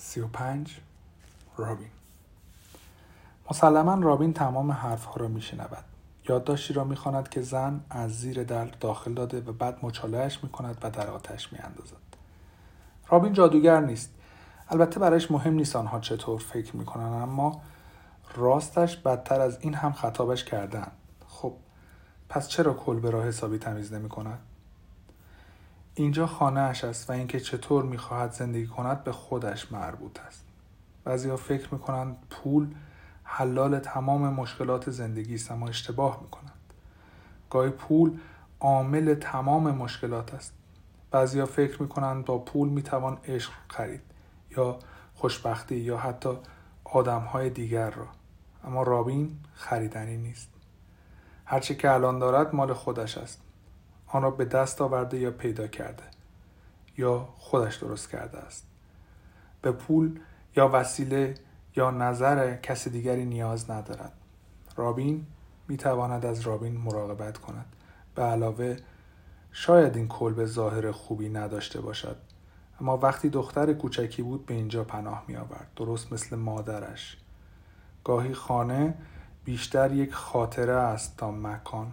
35 رابین. مسلما رابین تمام حرفها را میشنود. یادداشتی را می‌خواند که زن از زیر در داخل داده و بعد مچالهش می‌کند و در آتش میاندازد. رابین جادوگر نیست. البته برایش مهم نیست آنها چطور فکر می‌کنند اما راستش بدتر از این هم خطابش کردن خب پس چرا کلبه را حسابی تمیز نمی کند؟ اینجا خانه اش است و اینکه چطور می‌خواهد زندگی کند به خودش مربوط است. بعضی ها فکر می‌کنند پول حلال تمام مشکلات زندگی است اما اشتباه می‌کنند. گاهی پول عامل تمام مشکلات است. بعضی ها فکر می‌کنند با پول می‌توان عشق خرید یا خوشبختی یا حتی آدم های دیگر را. اما رابین خریدنی نیست. هرچه که الان دارد مال خودش است. آن را به دست آورده یا پیدا کرده یا خودش درست کرده است. به پول یا وسیله یا نظر کسی دیگری نیاز ندارد. رابین می تواند از رابین مراقبت کند. به علاوه شاید این کلبه ظاهر خوبی نداشته باشد اما وقتی دختر کوچکی بود به اینجا پناه می آورد درست مثل مادرش. گاهی خانه بیشتر یک خاطره است تا مکان.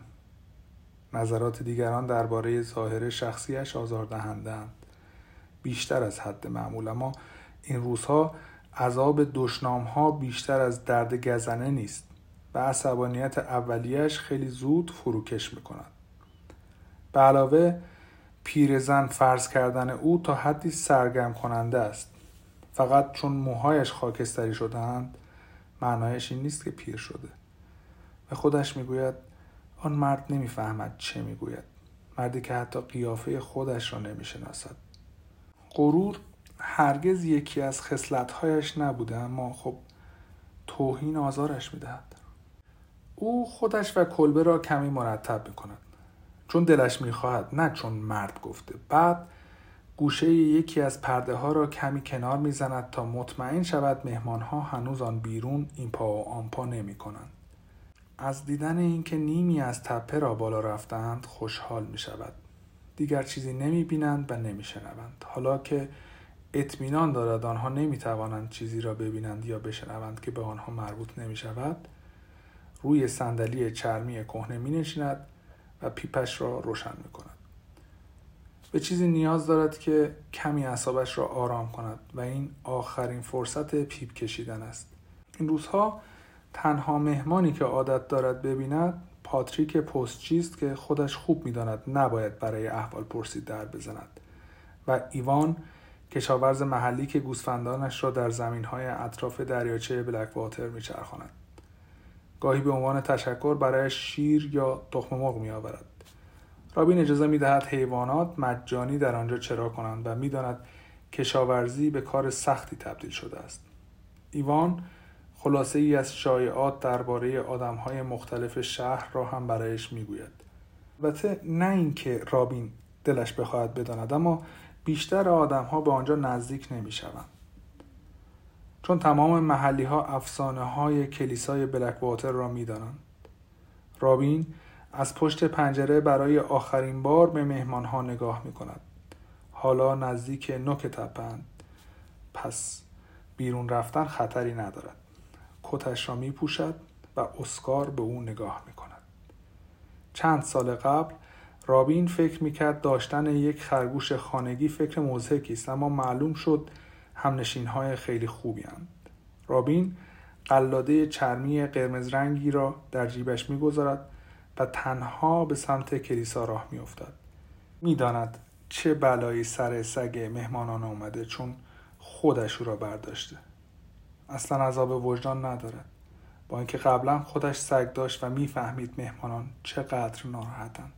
نظرات دیگران درباره ظاهر شخصیش آزاردهندهاند. بیشتر از حد معمول. اما این روزها عذاب دشنام ها بیشتر از درد گزنه نیست و عصبانیت اولیش خیلی زود فروکش می‌کند. به علاوه پیرزن فرض کردن او تا حدی سرگرم کننده است. فقط چون موهایش خاکستری شدهاند معنایش این نیست که پیر شده. به خودش می‌گوید آن مرد نمی‌فهمد چه می‌گوید. مردی که حتی قیافه خودش را نمی‌شناسد. غرور هرگز یکی از خصلتهایش نبوده اما خب توهین آزارش می‌دهد. او خودش و کلبه را کمی مرتب می‌کند. چون دلش می‌خواهد نه چون مرد گفته. بعد گوشه یکی از پرده ها را کمی کنار می‌زند تا مطمئن شود مهمان ها هنوز آن بیرون این پا و آن پا نمی کنند. از دیدن اینکه نیمی از تپه را بالا رفتند خوشحال می شود. دیگر چیزی نمی بینند و نمی شنوند. حالا که اطمینان دارد آنها نمی توانند چیزی را ببینند یا بشنوند که به آنها مربوط نمی شود روی صندلی چرمی کهنه می نشیند و پیپش را روشن می کند. به چیزی نیاز دارد که کمی اعصابش را آرام کند و این آخرین فرصت پیپ کشیدن است. این روزها تنها مهمانی که عادت دارد ببیند پاتریک پستچیست که خودش خوب می‌داند نباید برای احوال پرسید در بزند. و ایوان کشاورز محلی که گوسفندانش را در زمینهای اطراف دریاچه بلک واتر میچرخاند. گاهی به عنوان تشکر برای شیر یا تخم مرغ میآورد. رابین اجازه می‌دهد حیوانات مجانی در آنجا چرا کنند و می‌داند کشاورزی به کار سختی تبدیل شده است. ایوان خلاصه ای از شایعات درباره آدم های مختلف شهر را هم برایش می‌گوید البته نه اینکه رابین دلش بخواهد بداند اما بیشتر آدم ها به آنجا نزدیک نمی شوند. چون تمام محلی ها افسانه های کلیسای بلک واتر را می دانند. رابین از پشت پنجره برای آخرین بار به مهمان ها نگاه می کند. حالا نزدیک نوک تپند. پس بیرون رفتن خطری ندارد. کتش را می پوشد و اسکار به او نگاه می کند. چند سال قبل رابین فکر می‌کرد داشتن یک خرگوش خانگی فکر مزهکی است اما معلوم شد همنشین های خیلی خوبی هند. رابین قلاده چرمی قرمز رنگی را در جیبش می‌گذارد و تنها به سمت کلیسا راه میافتد می‌داند چه بلایی سر سگ مهمانان آمده چون خودش او را برداشته اصلا عذاب وجدان ندارد با اینکه قبلا خودش سگ داشت و می‌فهمید مهمانان چقدر ناراحتند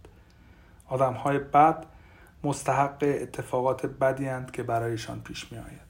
آدم های بد مستحق اتفاقات بدی که برایشان پیش می آید.